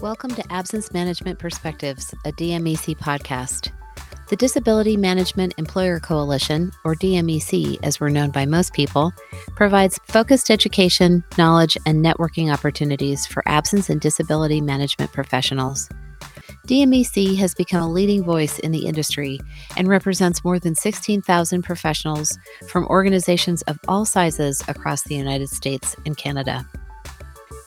Welcome to Absence Management Perspectives, a DMEC podcast. The Disability Management Employer Coalition, or DMEC as we're known by most people, provides focused education, knowledge, and networking opportunities for absence and disability management professionals. DMEC has become a leading voice in the industry and represents more than 16,000 professionals from organizations of all sizes across the United States and Canada.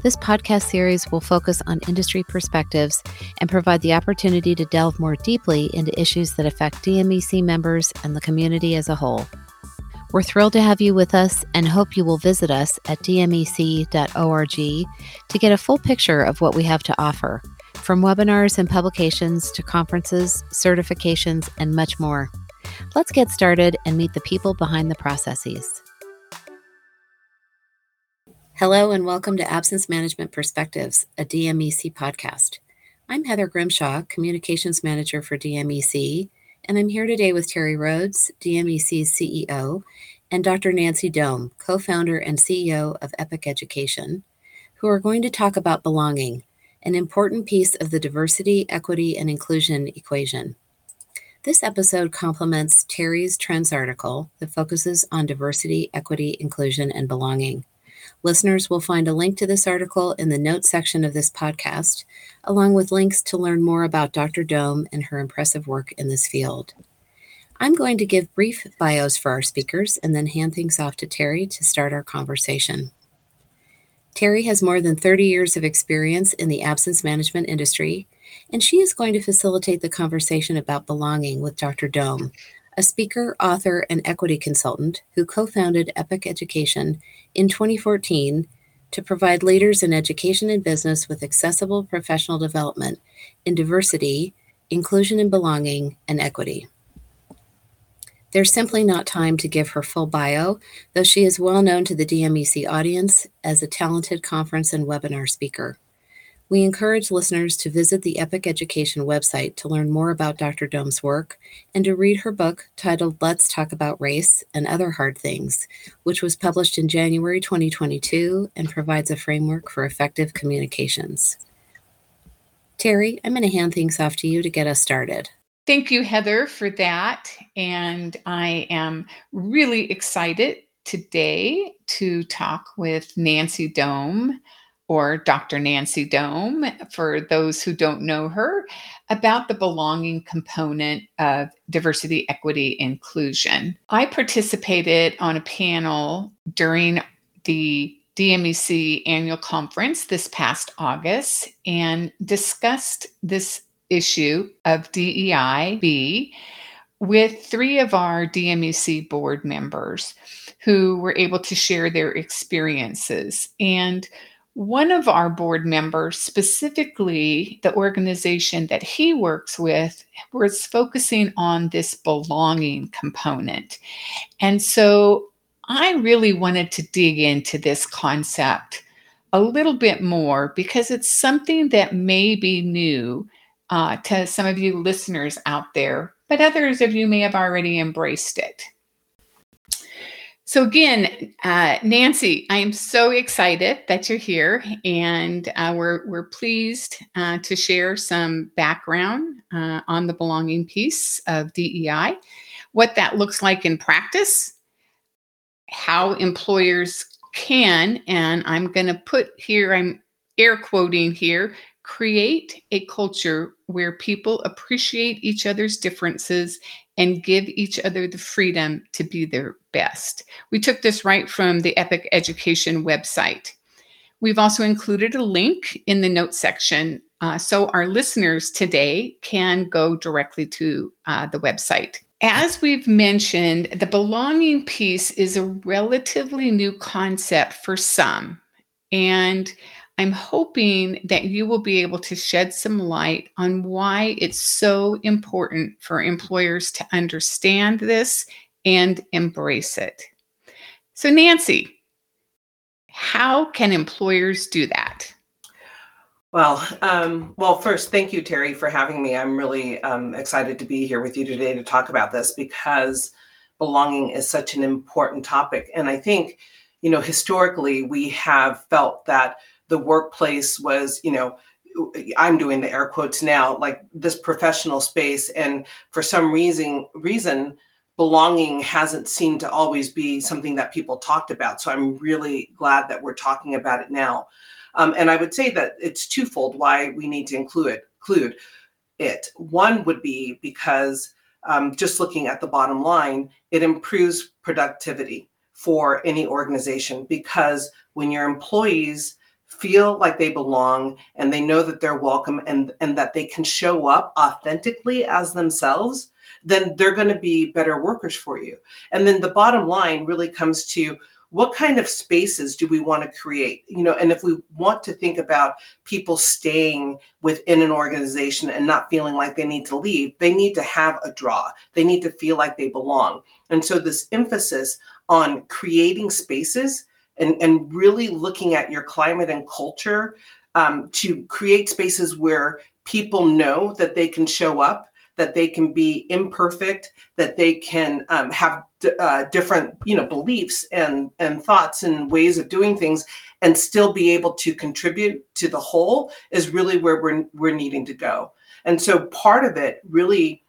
This podcast series will focus on industry perspectives and provide the opportunity to delve more deeply into issues that affect DMEC members and the community as a whole. We're thrilled to have you with us and hope you will visit us at dmec.org to get a full picture of what we have to offer, from webinars and publications to conferences, certifications, and much more. Let's get started and meet the people behind the processes. Hello, and welcome to Absence Management Perspectives, a DMEC podcast. I'm Heather Grimshaw, Communications Manager for DMEC, and I'm here today with Terry Rhodes, DMEC's CEO, and Dr. Nancy Dome, co founder and CEO of Epoch Education, who are going to talk about belonging, an important piece of the diversity, equity, and inclusion equation. This episode complements Terry's Trends article that focuses on diversity, equity, inclusion, and belonging. Listeners will find a link to this article in the notes section of this podcast, along with links to learn more about Dr. Dome and her impressive work in this field. I'm going to give brief bios for our speakers and then hand things off to Terry to start our conversation. Terry has more than 30 years of experience in the absence management industry, and she is going to facilitate the conversation about belonging with Dr. Dome, a speaker, author, and equity consultant who co founded Epoch Education in 2014 to provide leaders in education and business with accessible professional development in diversity, inclusion and belonging, and equity. There's simply not time to give her full bio, though she is well known to the DMEC audience as a talented conference and webinar speaker. We encourage listeners to visit the Epoch Education website to learn more about Dr. Dome's work and to read her book titled Let's Talk About Race and Other Hard Things, which was published in January 2022 and provides a framework for effective communications. Terry, I'm going to hand things off to you to get us started. Thank you, Heather, for that. And I am really excited today to talk with Nancy Dome or Dr. Nancy Dome, for those who don't know her, about the belonging component of diversity, equity, inclusion. I participated on a panel during the DMEC annual conference this past August and discussed this issue of DEIB with three of our DMEC board members who were able to share their experiences. And one of our board members, specifically the organization that he works with, was focusing on this belonging component. And so I really wanted to dig into this concept a little bit more because it's something that may be new uh, to some of you listeners out there, but others of you may have already embraced it. So, again, uh, Nancy, I am so excited that you're here, and uh, we're, we're pleased uh, to share some background uh, on the belonging piece of DEI, what that looks like in practice, how employers can, and I'm going to put here, I'm air quoting here, create a culture where people appreciate each other's differences and give each other the freedom to be their best. We took this right from the Epoch Education website. We've also included a link in the notes section uh, so our listeners today can go directly to uh, the website. As we've mentioned, the belonging piece is a relatively new concept for some. And I'm hoping that you will be able to shed some light on why it's so important for employers to understand this and embrace it. So, Nancy, how can employers do that? Well, um, well, first, thank you, Terry, for having me. I'm really um, excited to be here with you today to talk about this because belonging is such an important topic. And I think, you know, historically, we have felt that the workplace was, you know, i'm doing the air quotes now like this professional space and for some reason reason belonging hasn't seemed to always be something that people talked about. So i'm really glad that we're talking about it now. Um, and i would say that it's twofold why we need to include it include it. One would be because um, just looking at the bottom line it improves productivity for any organization because when your employees feel like they belong and they know that they're welcome and, and that they can show up authentically as themselves, then they're going to be better workers for you. And then the bottom line really comes to what kind of spaces do we want to create? You know and if we want to think about people staying within an organization and not feeling like they need to leave they need to have a draw. They need to feel like they belong. And so this emphasis on creating spaces and, and really looking at your climate and culture um, to create spaces where people know that they can show up that they can be imperfect that they can um, have d- uh, different you know beliefs and and thoughts and ways of doing things and still be able to contribute to the whole is really where we're we're needing to go. And so part of it really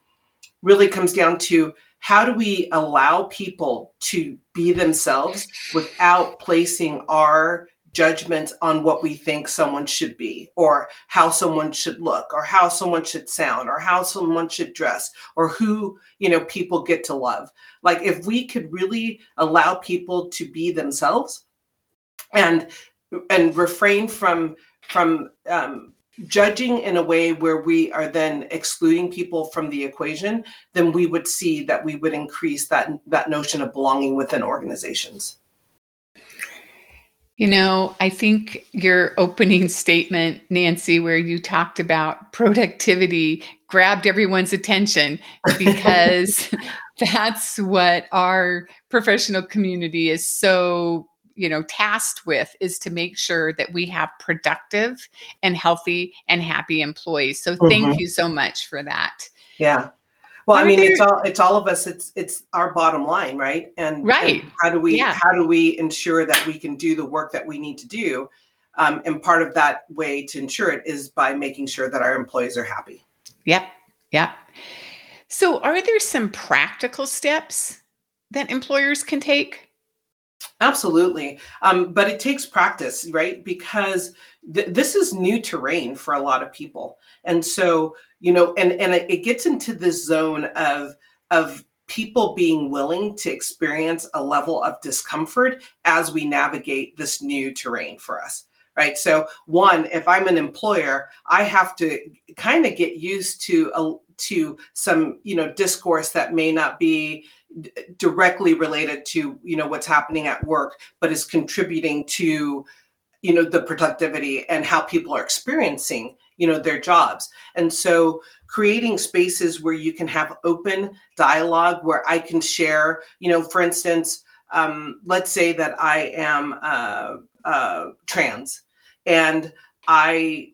really comes down to how do we allow people to be themselves without placing our judgments on what we think someone should be or how someone should look or how someone should sound or how someone should dress or who you know people get to love? Like if we could really allow people to be themselves and and refrain from from um, judging in a way where we are then excluding people from the equation, then we would see that we would increase that that notion of belonging within organizations. You know, I think your opening statement, Nancy, where you talked about productivity, grabbed everyone's attention because that's what our professional community is so you know tasked with is to make sure that we have productive and healthy and happy employees. So thank mm-hmm. you so much for that. Yeah. Well i mean it's all it's all of us it's it's our bottom line right? And right. and how do we yeah. how do we ensure that we can do the work that we need to do? Um, and part of that way to ensure it is by making sure that our employees are happy. Yep. Yep. So are there some practical steps that employers can take Absolutely. Um, but it takes practice, right? Because th- this is new terrain for a lot of people. And so, you know, and, and it, it gets into this zone of, of people being willing to experience a level of discomfort as we navigate this new terrain for us right? So one if i'm an employer i have to kind of get used to a, to some you know discourse that may not be directly related to you know what's happening at work but is contributing to you know the productivity and how people are experiencing you know their jobs. And so creating spaces where you can have open dialogue where i can share you know for instance um, let's say that i am uh, uh, trans and i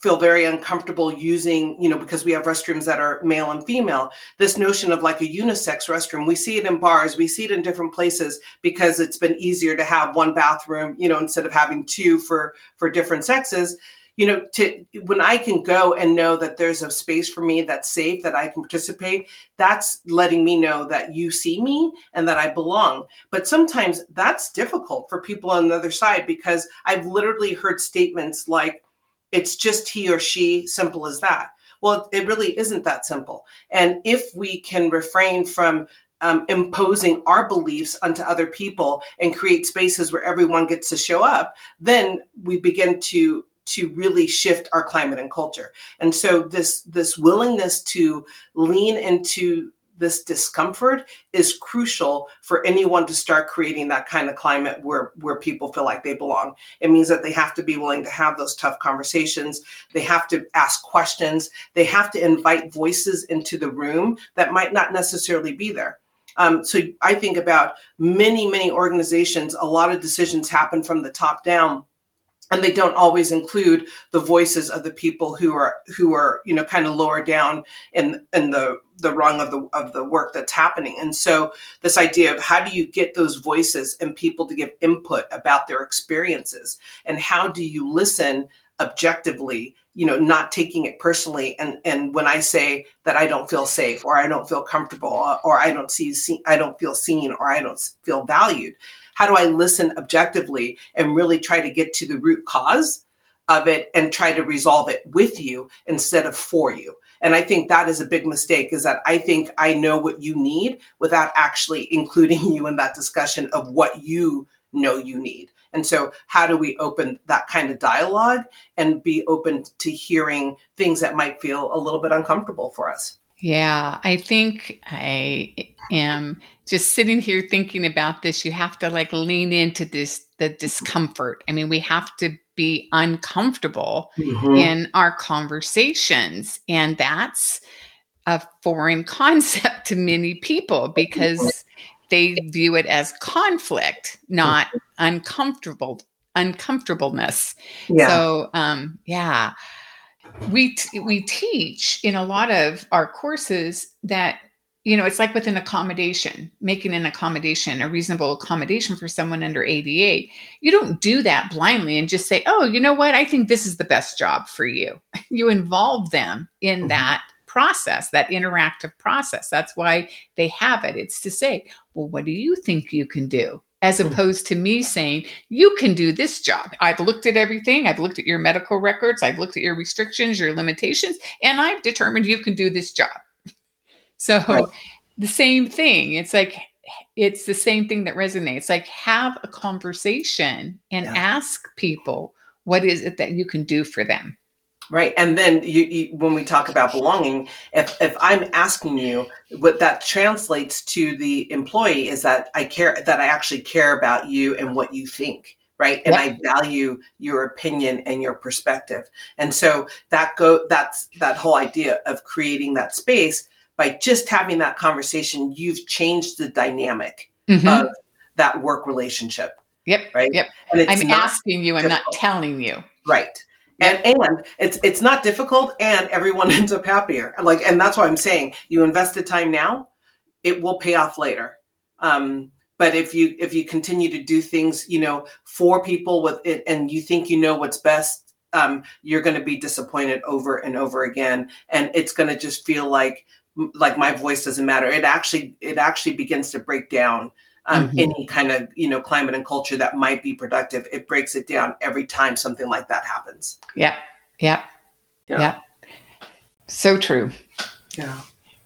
feel very uncomfortable using, you know, because we have restrooms that are male and female. This notion of like a unisex restroom, we see it in bars, we see it in different places because it's been easier to have one bathroom, you know, instead of having two for for different sexes. You know, to when I can go and know that there's a space for me that's safe, that I can participate, that's letting me know that you see me and that I belong. But sometimes that's difficult for people on the other side because I've literally heard statements like, it's just he or she, simple as that. Well, it really isn't that simple. And if we can refrain from um, imposing our beliefs onto other people and create spaces where everyone gets to show up, then we begin to to really shift our climate and culture. And so this this willingness to lean into this discomfort is crucial for anyone to start creating that kind of climate where where people feel like they belong. It means that they have to be willing to have those tough conversations. They have to ask questions. They have to invite voices into the room that might not necessarily be there. Um, so i think about many many organizations a lot of decisions happen from the top down and they don't always include the voices of the people who are who are you know kind of lower down in in the the rung of the of the work that's happening. And so this idea of how do you get those voices and people to give input about their experiences? And how do you listen objectively you know not taking it personally and and when i say that i don't feel safe or i don't feel comfortable or i don't see, see i don't feel seen or i don't feel valued how do i listen objectively and really try to get to the root cause of it and try to resolve it with you instead of for you? And i think that is a big mistake is that i think i know what you need without actually including you in that discussion of what you know you need and so, how do we open that kind of dialogue and be open to hearing things that might feel a little bit uncomfortable for us? Yeah, I think I am just sitting here thinking about this. You have to like lean into this the discomfort. I mean, we have to be uncomfortable mm-hmm. in our conversations, and that's a foreign concept to many people because they view it as conflict, not uncomfortable uncomfortableness. Yeah. So um, yeah, we t- we teach in a lot of our courses that you know it's like with an accommodation, making an accommodation, a reasonable accommodation for someone under ADA. You don't do that blindly and just say, "Oh, you know what? I think this is the best job for you." You involve them in mm-hmm. that process, that interactive process. That's why they have it. It's to say, well, what do you think you can do? As hmm. opposed to me saying, you can do this job. I've looked at everything. I've looked at your medical records. I've looked at your restrictions, your limitations, and I've determined you can do this job. So right. the same thing. It's like, it's the same thing that resonates. Like, have a conversation and yeah. ask people what is it that you can do for them right? And then you, you, when we talk about belonging if if i'm asking you what that translates to the employee is that i care that i actually care about you and what you think right? And i value your opinion and your perspective. And so that go that's that whole idea of creating that space by just having that conversation you've changed the dynamic mm-hmm. of that work relationship yep right? yep. And i'm asking you i'm not telling you. Right and and it's it's not difficult and everyone ends up happier. Like and that's why i'm saying you invest the time now it will pay off later. Um but if you if you continue to do things you know for people with it and you think you know what's best um, you're going to be disappointed over and over again. And it's going to just feel like like my voice doesn't matter. It actually it actually begins to break down um, mm-hmm. any kind of you know climate and culture that might be productive it breaks it down every time something like that happens yeah yeah yeah, yeah. so true yeah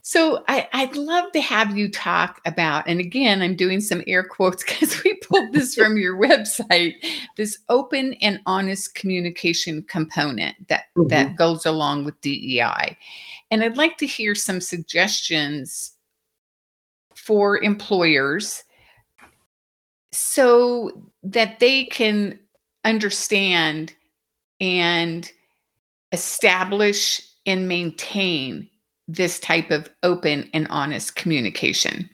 so I, would love to have you talk about, and again, I'm doing some air quotes because we pulled this from your website, this open and honest communication component that mm-hmm. that goes along with DEI. And I'd like to hear some suggestions for employers so that they can understand and establish and maintain this type of open and honest communication.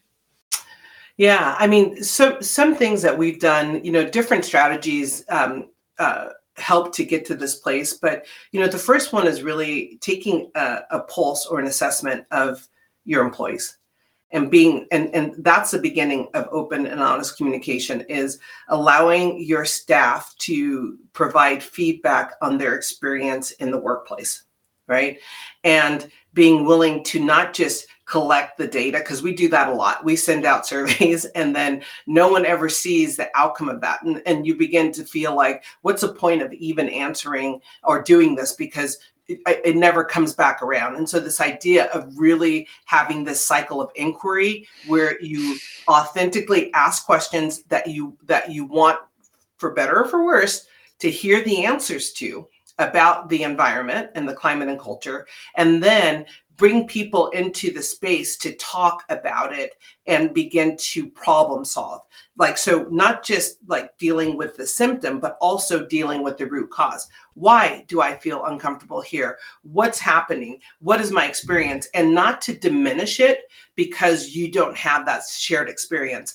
Yeah i mean so some things that we've done you know different strategies um, uh, help to get to this place but you know the first one is really taking a, a pulse or an assessment of your employees and being and and that's the beginning of open and honest communication is allowing your staff to provide feedback on their experience in the workplace right? And being willing to not just collect the data because we do that a lot. We send out surveys and then no one ever sees the outcome of that. And, and you begin to feel like what's the point of even answering or doing this? Because it, it, never comes back around. And so this idea of really having this cycle of inquiry where you authentically ask questions that you that you want for better or for worse to hear the answers to about the environment and the climate and culture and then bring people into the space to talk about it and begin to problem solve. Like so not just like dealing with the symptom but also dealing with the root cause. Why do i feel uncomfortable here? What's happening? What is my experience? And not to diminish it because you don't have that shared experience.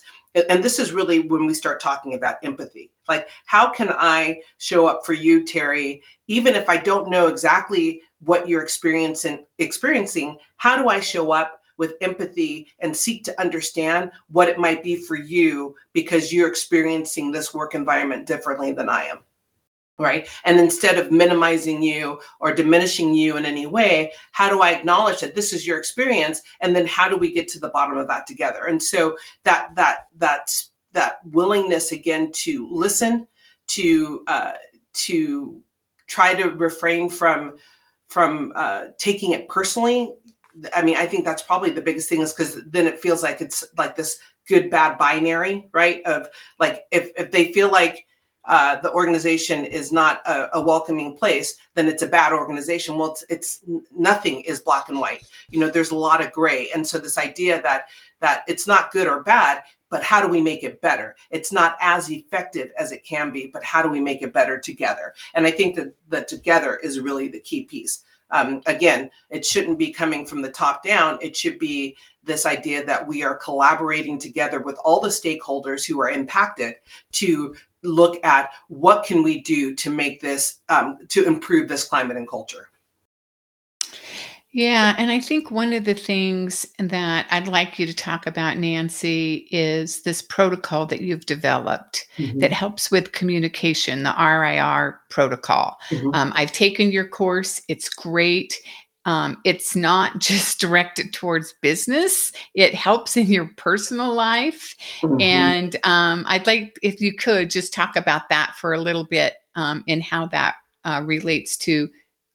And this is really when we start talking about empathy. Like how can i show up for you terry even if i don't know exactly what you're experiencing experiencing how do i show up with empathy and seek to understand what it might be for you because you're experiencing this work environment differently than i am right? And instead of minimizing you or diminishing you in any way, how do I acknowledge that this is your experience? And then how do we get to the bottom of that together? And so that that that that willingness again to listen, to uh, to try to refrain from from uh, taking it personally. I mean, I think that's probably the biggest thing is because then it feels like it's like this good bad binary, right? Of like if if they feel like uh, the organization is not a, a, welcoming place, then it's a bad organization. Well, it's, it's nothing is black and white. You know, there's a lot of gray, and so this idea that that it's not good or bad, but how do we make it better? It's not as effective as it can be, but how do we make it better together? And I think that the together is really the key piece. Um, again, it shouldn't be coming from the top down. It should be this idea that we are collaborating together with all the stakeholders who are impacted to look at what can we do to make this um, to improve this climate and culture yeah and i think one of the things that i'd like you to talk about nancy is this protocol that you've developed mm-hmm. that helps with communication the rir protocol mm-hmm. um, i've taken your course it's great um, it's not just directed towards business it helps in your personal life mm-hmm. and um, i'd like if you could just talk about that for a little bit um, and how that uh, relates to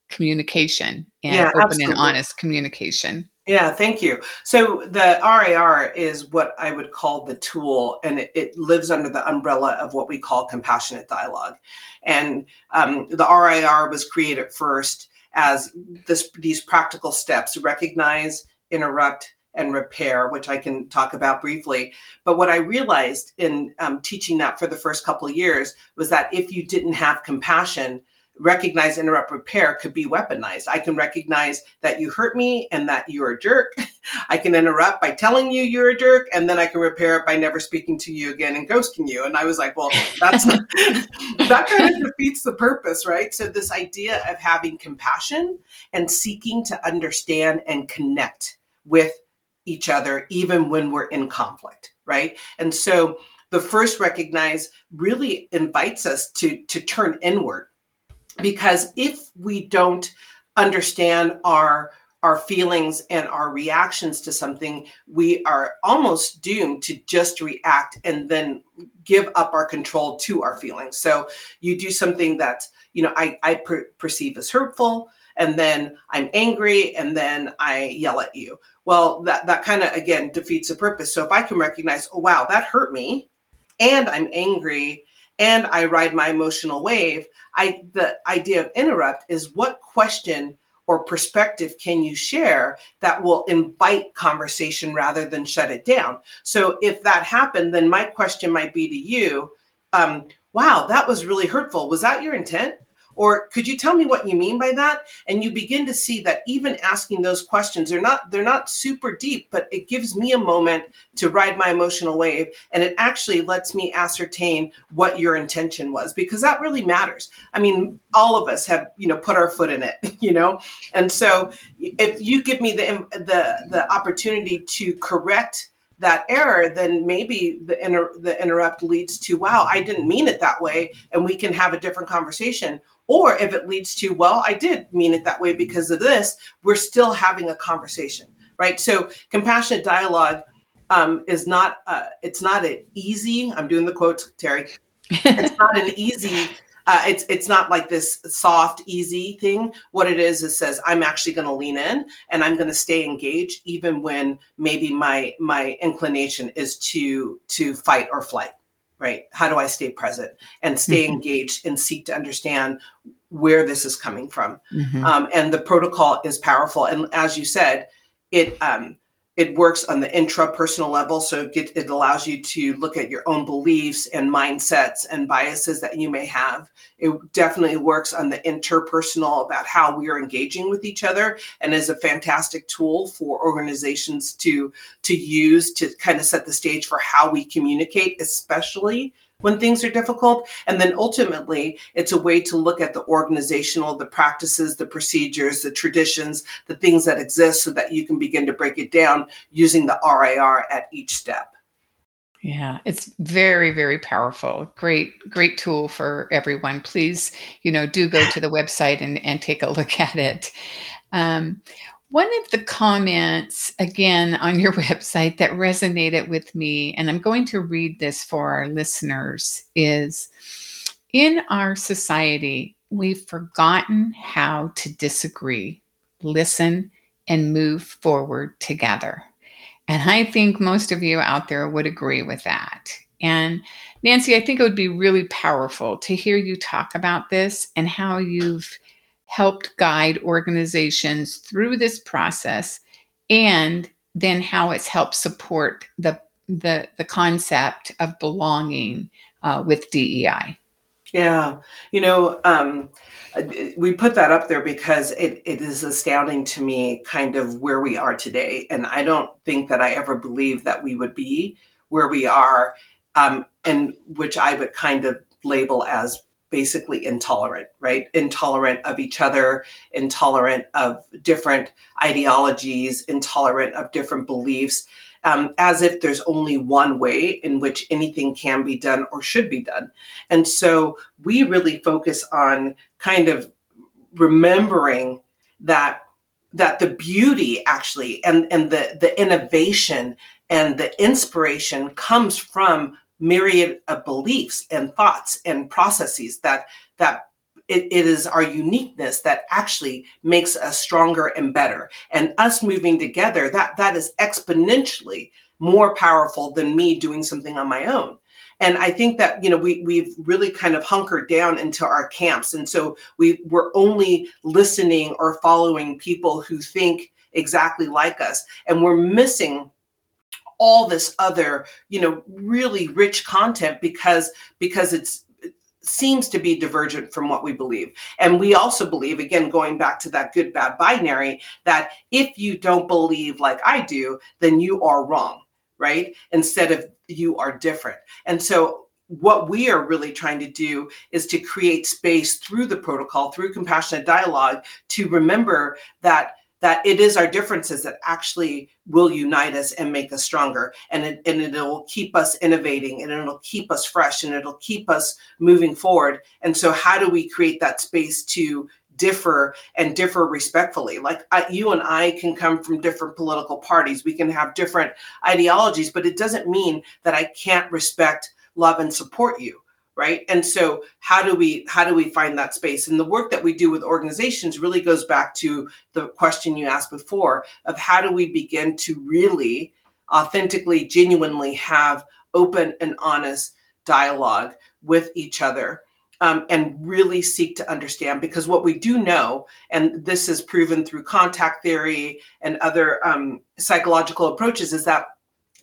communication and yeah, open absolutely. and honest communication yeah, thank you. So the RIR is what I would call the tool, and it, it lives under the umbrella of what we call compassionate dialogue. And um, the RIR was created first as this, these practical steps recognize, interrupt, and repair, which I can talk about briefly. But what I realized in um, teaching that for the first couple of years was that if you didn't have compassion, recognize, interrupt, repair could be weaponized. I can recognize that you hurt me and that you're a jerk. I can interrupt by telling you you're a jerk, and then I can repair it by never speaking to you again and ghosting you. And I was like, well, that's that kind of defeats the purpose, right? So this idea of having compassion and seeking to understand and connect with each other, even when we're in conflict, right? And so the first recognize really invites us to to turn inward because if we don't understand our our feelings and our reactions to something we are almost doomed to just react and then give up our control to our feelings. So you do something that you know i, I per- perceive as hurtful and then i'm angry and then i yell at you. Well that that kind of again defeats the purpose. So if i can recognize oh wow that hurt me and i'm angry and I ride my emotional wave, I the idea of interrupt is what question or perspective can you share that will invite conversation rather than shut it down? So if that happened, then my question might be to you, um, wow, that was really hurtful. Was that your intent? Or could you tell me what you mean by that? And you begin to see that even asking those questions they're not they're not super deep but it gives me a moment to ride my emotional wave. And it actually lets me ascertain what your intention was because that really matters. I mean all of us have you know put our foot in it you know? And so if you give me the the the opportunity to correct that error, then maybe the inter- the interrupt leads to, wow, I didn't mean it that way, and we can have a different conversation. Or if it leads to, well, I did mean it that way because of this, we're still having a conversation, right? So compassionate dialogue um, is not uh, it's not an easy. I'm doing the quotes, Terry. It's not an easy. Uh, it's it's not like this soft, easy thing. What it is, it says I'm actually going to lean in and I'm going to stay engaged, even when maybe my my inclination is to to fight or flight right? How do I stay present and stay mm-hmm. engaged and seek to understand where this is coming from? Mm-hmm. Um, and the protocol is powerful. And as you said, it um, it works on the intrapersonal level so it, it allows you to look at your own beliefs and mindsets and biases that you may have. It definitely works on the interpersonal about how we are engaging with each other and is a fantastic tool for organizations to to use to kind of set the stage for how we communicate especially when things are difficult. And then ultimately, it's a way to look at the organizational, the practices, the procedures, the traditions, the things that exist so that you can begin to break it down using the RIR at each step. Yeah, it's very, very powerful. Great, great tool for everyone. Please, you know, do go to the website and, and take a look at it. Um, one of the comments, again, on your website that resonated with me, and I'm going to read this for our listeners, is in our society, we've forgotten how to disagree, listen, and move forward together. And I think most of you out there would agree with that. And Nancy, I think it would be really powerful to hear you talk about this and how you've helped guide organizations through this process and then how it's helped support the the, the concept of belonging uh, with DEI. Yeah, you know, um, we put that up there because it, it is astounding to me kind of where we are today. And I don't think that I ever believed that we would be where we are, um, and which I would kind of label as basically intolerant, right? Intolerant of each other, intolerant of different ideologies, intolerant of different beliefs um, as if there's only one way in which anything can be done or should be done. And so we really focus on kind of remembering that that the beauty actually and and the the innovation and the inspiration comes from myriad of beliefs and thoughts and processes that that it, it is our uniqueness that actually makes us stronger and better. And us moving together that that is exponentially more powerful than me doing something on my own. And i think that you know we we've really kind of hunkered down into our camps. And so we we're only listening or following people who think exactly like us. And we're missing all this other you know really rich content because because it's seems to be divergent from what we believe. And we also believe, again, going back to that good bad binary, that if you don't believe like I do, then you are wrong, right? Instead of you are different. And so what we are really trying to do is to create space through the protocol, through compassionate dialogue, to remember that that it is our differences that actually will unite us and make us stronger. And it, and it'll keep us innovating and it'll keep us fresh and it'll keep us moving forward. And so how do we create that space to differ and differ respectfully? Like I, you and i can come from different political parties. We can have different ideologies but it doesn't mean that i can't respect love and support you right? And so how do we how do we find that space? And the work that we do with organizations really goes back to the question you asked before of how do we begin to really authentically genuinely have open and honest dialogue with each other um, and really seek to understand. Because what we do know and this is proven through contact theory and other um, psychological approaches is that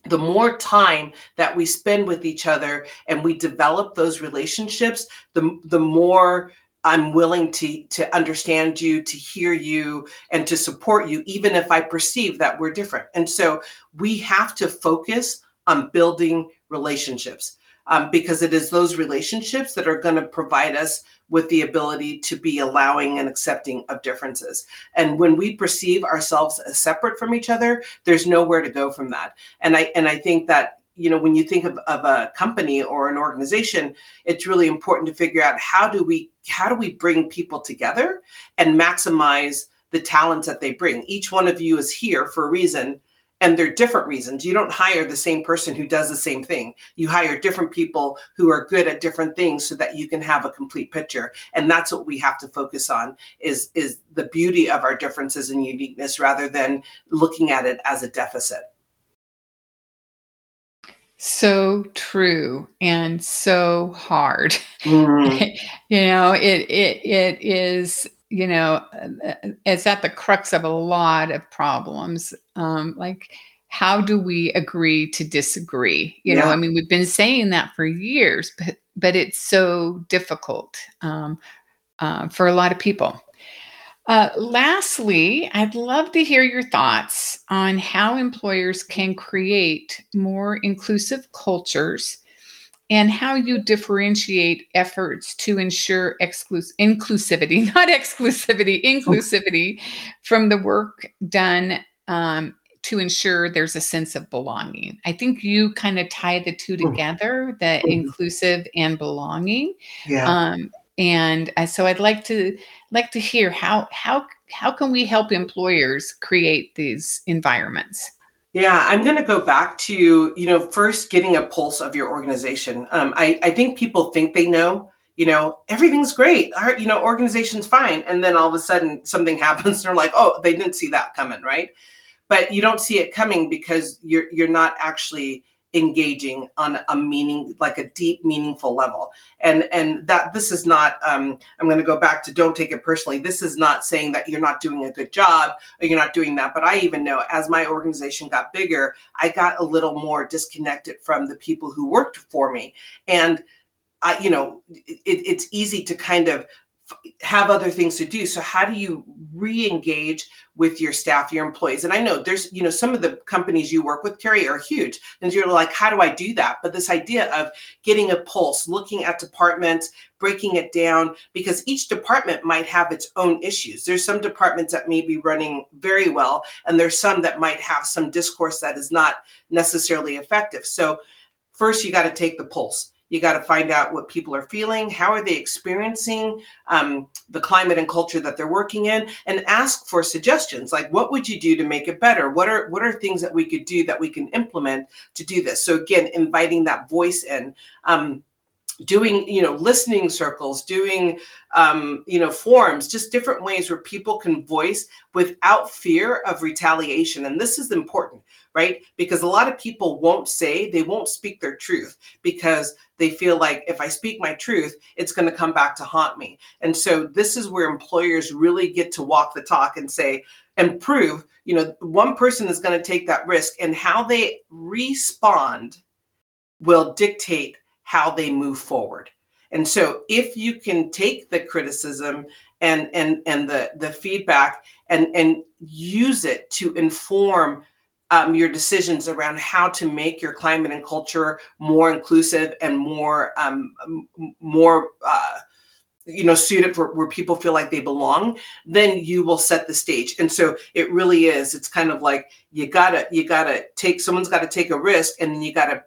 the more time that we spend with each other and we develop those relationships the the more i'm willing to to understand you to hear you and to support you even if i perceive that we're different. And so we have to focus on building relationships um, because it is those relationships that are going to provide us with the ability to be allowing and accepting of differences. And when we perceive ourselves as separate from each other, there's nowhere to go from that. And I and I think that you know when you think of, of a company or an organization it's really important to figure out how do we how do we bring people together and maximize the talents that they bring each one of you is here for a reason and they're different reasons. You don't hire the same person who does the same thing. You hire different people who are good at different things so that you can have a complete picture. And that's what we have to focus on is is the beauty of our differences and uniqueness rather than looking at it as a deficit. So true and so hard. Mm. you know, it it it is you know, it's at the crux of a lot of problems. Um, like, how do we agree to disagree? You yeah. know, I mean, we've been saying that for years, but but it's so difficult um, uh, for a lot of people. Uh, lastly, I'd love to hear your thoughts on how employers can create more inclusive cultures and how you differentiate efforts to ensure exclus- inclusivity, not exclusivity, inclusivity from the work done um, to ensure there's a sense of belonging. I think you kind of tie the two together, the Mhm. inclusive and belonging. Yeah. Um, and uh, so I'd like to like to hear how how how can we help employers create these environments? Yeah, I'm going to go back to, you know, first getting a pulse of your organization. Um, I, I think people think they know, you know, everything's great. Our, you know, organization's fine. And then all of a sudden something happens and they're like, oh, they didn't see that coming, right? But you don't see it coming because you're you're not actually engaging on a meaning like a deep meaningful level. And and that this is not um i'm going to go back to don't take it personally. This is not saying that you're not doing a good job or you're not doing that. But i even know as my organization got bigger i got a little more disconnected from the people who worked for me. And i you know it, it's easy to kind of have other things to do. So how do you re-engage with your staff your employees? And i know there's you know some of the companies you work with terry are huge. And you're like how do i do that? But this idea of getting a pulse looking at departments breaking it down because each department might have its own issues. There's some departments that may be running very well and there's some that might have some discourse that is not necessarily effective. So first you got to take the pulse you got to find out what people are feeling how are they experiencing um, the climate and culture that they're working in and ask for suggestions like what would you do to make it better? What are what are things that we could do that we can implement to do this? So again inviting that voice in um, doing you know listening circles doing um, you know forums just different ways where people can voice without fear of retaliation and this is important right because a lot of people won't say they won't speak their truth because they feel like if i speak my truth it's going to come back to haunt me and so this is where employers really get to walk the talk and say and prove you know one person is going to take that risk and how they respond will dictate how they move forward. And so if you can take the criticism and and and the the feedback and and use it to inform um, your decisions around how to make your climate and culture more inclusive and more um, more uh, you know suited for where people feel like they belong then you will set the stage. And so it really is it's kind of like you gotta you gotta take someone's got to take a risk and then you gotta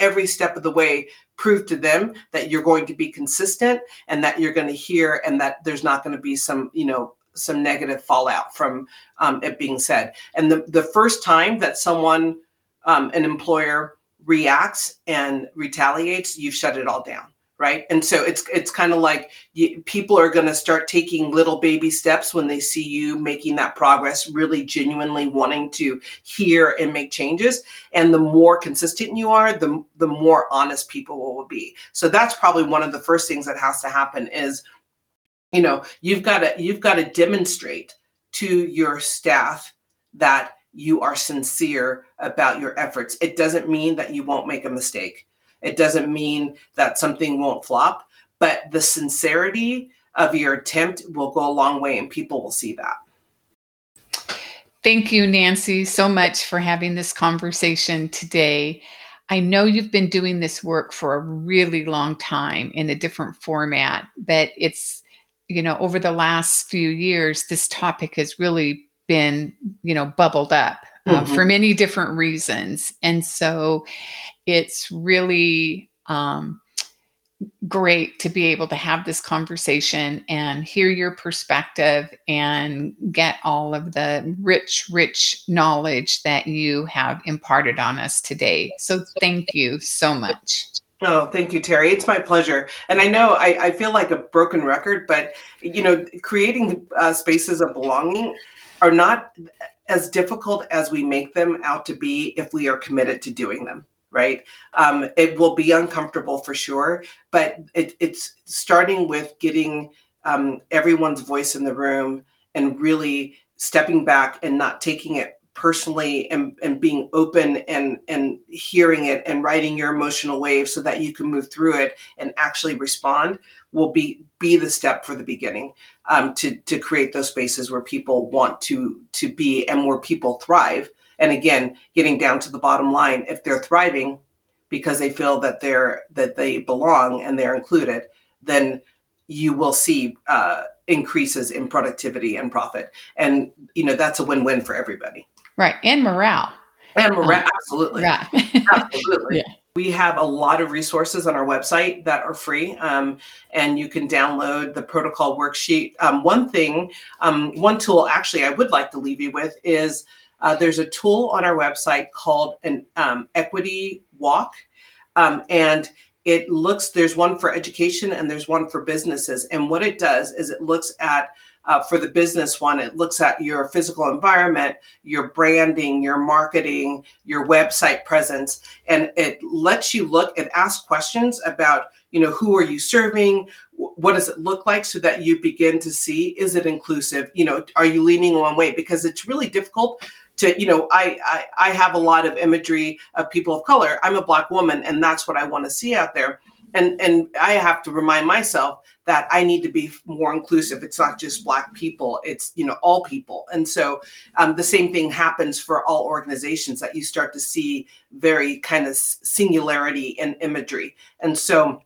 every step of the way prove to them that you're going to be consistent and that you're going to hear and that there's not going to be some you know some negative fallout from um, it being said. And the, the first time that someone um, an employer reacts and retaliates you've shut it all down right? And so it's it's kind of like you, people are going to start taking little baby steps when they see you making that progress really genuinely wanting to hear and make changes. And the more consistent you are the the more honest people will be. So that's probably one of the first things that has to happen is you know you've got to you've got to demonstrate to your staff that you are sincere about your efforts it doesn't mean that you won't make a mistake it doesn't mean that something won't flop, but the sincerity of your attempt will go a long way and people will see that. Thank you, Nancy, so much for having this conversation today. I know you've been doing this work for a really long time in a different format, but it's, you know, over the last few years, this topic has really been, you know, bubbled up uh, Mhm. for many different reasons. And so it's really um, great to be able to have this conversation and hear your perspective and get all of the rich, rich knowledge that you have imparted on us today. So thank you so much. Oh, thank you, Terry. It's my pleasure. And I know I, I feel like a broken record, but you know, creating uh, spaces of belonging are not as difficult as we make them out to be if we are committed to doing them. Right? Um, it will be uncomfortable for sure, but it, it's starting with getting um, everyone's voice in the room and really stepping back and not taking it personally and, and being open and and hearing it and writing your emotional wave so that you can move through it and actually respond will be be the step for the beginning um, to to create those spaces where people want to to be and where people thrive. And again getting down to the bottom line if they're thriving because they feel that they're that they belong and they're included then you will see uh, increases in productivity and profit. And you know that's a win-win for everybody Right. And morale. And morale, Um, absolutely. Right. Absolutely. Yeah. We have a lot of resources on our website that are free, um, and you can download the protocol worksheet. Um, one thing, um, one tool actually I would like to leave you with is uh, there's a tool on our website called an um, equity walk. Um, and it looks, there's one for education and there's one for businesses. And what it does is it looks at uh, for the business one, it looks at your physical environment, your branding, your marketing, your website presence, and it lets you look and ask questions about, you know, who are you serving? What does it look like so that you begin to see is it inclusive? You know, are you leaning one way? Because it's really difficult to, you know, I, I I have a lot of imagery of people of color. I'm a black woman, and that's what I want to see out there. And and I have to remind myself that I need to be more inclusive. It's not just Black people; it's you know all people. And so um, the same thing happens for all organizations that you start to see very kind of singularity in imagery. And so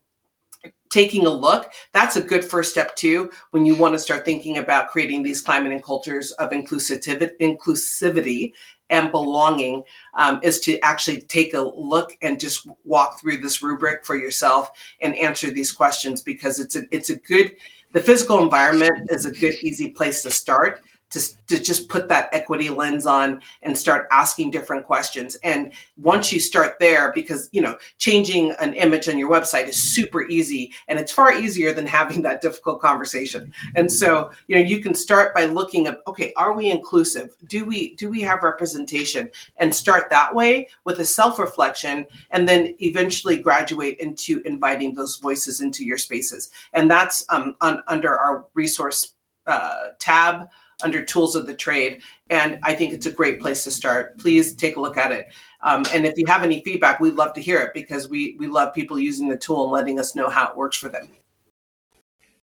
taking a look that's a good first step too when you want to start thinking about creating these climate and cultures of inclusivity inclusivity and belonging um, is to actually take a look and just walk through this rubric for yourself and answer these questions because it's a it's a good the physical environment is a good easy place to start to, to just put that equity lens on and start asking different questions. And once you start there because you know changing an image on your website is super easy and it's far easier than having that difficult conversation. And so you know you can start by looking at okay are we inclusive? Do we do we have representation? And start that way with a self reflection and then eventually graduate into inviting those voices into your spaces. And that's um, on, under our resource uh, tab under tools of the trade and i think it's a great place to start please take a look at it um, and if you have any feedback we'd love to hear it because we we love people using the tool and letting us know how it works for them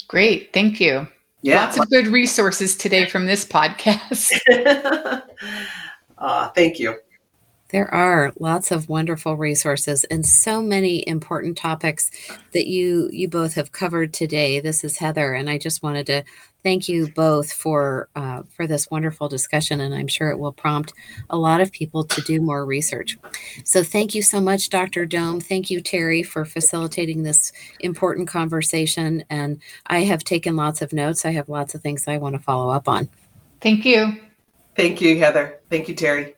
Great. Thank you. yeah Lots of good resources today from this podcast. uh, thank you There are lots of wonderful resources and so many important topics that you you both have covered today. This is Heather, and I just wanted to thank you both for uh, for this wonderful discussion, and I'm sure it will prompt a lot of people to do more research. So thank you so much, Dr. Dome. Thank you, Terry, for facilitating this important conversation. And I have taken lots of notes. I have lots of things I want to follow up on. Thank you. thank you heather thank you terry